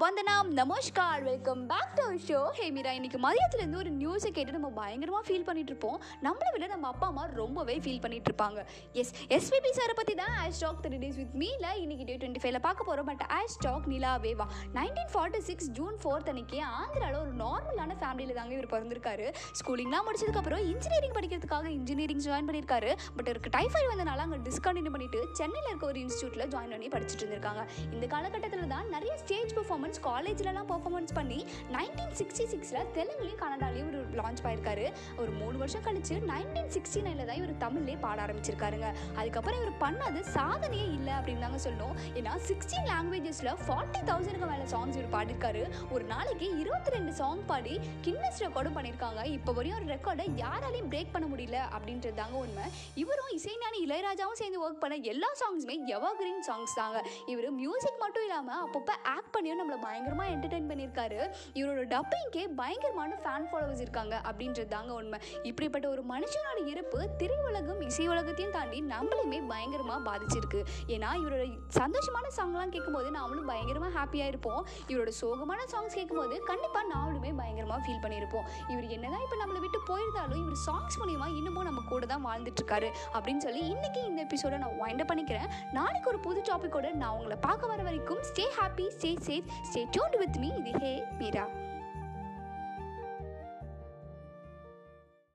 வந்தனம் நமஸ்கார் welcome back to show hey Meera இன்னைக்கு மதியத்துலேருந்து ஒரு நியூஸை கேட்டு நம்ம பயங்கரமாக ஃபீல் பண்ணிட்டு இருப்போம். நம்மளை விட நம்ம அப்பா அம்மா ரொம்பவே ஃபீல் பண்ணிட்டு இருப்பாங்க. எஸ் எஸ்பிபி சாரை பற்றி I stock three days with மீல இன்னைக்கு டே டுவெண்ட்டி ஃபைவ்ல பார்க்க போகிறோம் பட் ஐ ஸ்டாக் நிலாவே வா nineteen forty six June fourth அன்னைக்கு ஆந்திராவில் ஒரு நார்மலான ஃபேமிலியில் தாங்க இவர் பிறந்திருக்காரு. ஸ்கூலிங்லாம் முடிச்சதுக்கப்புறம் இன்ஜினியரிங் படிக்கிறதுக்காக இன்ஜினியரிங் ஜாயின் பண்ணியிருக்காரு. பட் இருக்கு டைஃபாய்டு வந்தனால அங்கே டிஸ்கண்டினியூ பண்ணிட்டு சென்னையில் இருக்க ஒரு இன்ஸ்டியூட்டில் ஜாயின் பண்ணி படிச்சுட்டு இருந்திருக்காங்க. இந்த காலகட்டத்தில் தான் நிறைய ஸ்டேஜ் பெர்ஃபார்மன்ஸ் காலேஜ்லலாம் பெர்ஃபார்மன்ஸ் பண்ணி நைன்டீன் சிக்ஸ்டி சிக்ஸில் தெலுங்குலையும் கன்னடாலையும் இவர் லான்ச் பண்ணியிருக்காரு ஒரு மூணு வருஷம் கழிச்சு நைன்டீன் சிக்ஸ்டி நைனில் தான் இவர் தமிழ்லேயே பாட ஆரம்பிச்சிருக்காருங்க. அதுக்கப்புறம் இவர் பண்ணது சாதனையே இல்லை அப்படின்னு தாங்க சொல்லணும் ஏன்னா சிக்ஸ்டீன் லாங்குவேஜஸில் ஃபார்ட்டி தௌசண்ட்க்கு மேலே சாங்ஸ் இவர் பாடிருக்காரு. ஒரு நாளைக்கு இருபத்தி ரெண்டு சாங் பாடி கின்னஸ் ரெக்கார்டும் பண்ணியிருக்காங்க இப்போ வரையும் ஒரு ரெக்கார்டை யாராலையும் பிரேக் பண்ண முடியல அப்படின்றது தாங்க உண்மை. இவரும் இசைஞானி இளையராஜாவும் சேர்ந்து ஒர்க் பண்ண எல்லா சாங்ஸுமே எவர் கிரீன் சாங்ஸ் தாங்க. இவர் மியூசிக் மட்டும் இல்லாமல் அப்பப்போ ஆக்ட் பண்ணியும் நம்மளை பயங்கரமாக என்டர்டைன் பண்ணியிருக்காரு இவரோட டப்பிங்கே பயங்கரமான ஃபேன் ஃபாலோவர்ஸ் இருக்காங்க அப்படின்றது தாங்க உண்மை. இப்படிப்பட்ட ஒரு மனுஷனோட இறப்பு திரையுலகம் இசை உலகத்தையும் தாண்டி நம்மளையுமே பயங்கரமாக பாதிச்சிருக்கு ஏன்னா இவரோட சந்தோஷமான சாங்லாம் கேட்கும்போது நாமளும் பயங்கரமாக ஹாப்பியாக இருப்போம். இவரோட சோகமான சாங்ஸ் கேட்கும்போது கண்டிப்பாக நாமளுமே பயங்கரமாக ஃபீல் பண்ணியிருப்போம் இவர் என்னதான் இப்போ நம்மளை விட்டு போயிருந்தாலும் இவர் சாங்ஸ் மூலியமாக இன்னமும் நம்ம கூட தான் வாழ்ந்துட்டுருக்காரு அப்படின்னு சொல்லி இன்றைக்கி இந்த எபிசோட நான் வைண்ட் பண்ணிக்கிறேன். நாளைக்கு ஒரு புது டாப்பிக்கோட நான் உங்களை பார்க்க வர வரைக்கும் stay happy stay safe stay tuned with me இது ஹே மீரா.